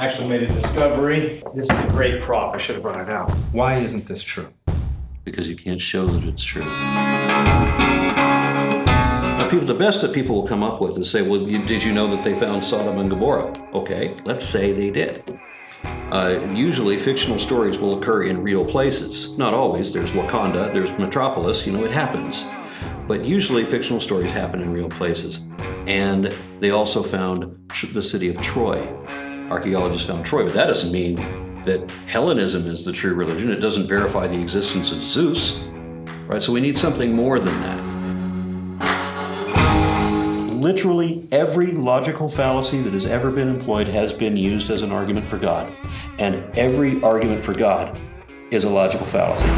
Actually made a discovery. This is a great prop. I should have brought it out. Why isn't this true? because you can't show that it's true. Now, people, the best that people will come up with is say, "Well, you, did you know that they found Sodom and Gomorrah?" Okay, let's say they did. Uh, usually, fictional stories will occur in real places. Not always. There's Wakanda. There's Metropolis. You know, it happens. But usually, fictional stories happen in real places. And they also found the city of Troy. Archaeologists found Troy, but that doesn't mean that Hellenism is the true religion. It doesn't verify the existence of Zeus, right? So we need something more than that. Literally every logical fallacy that has ever been employed has been used as an argument for God. And every argument for God is a logical fallacy.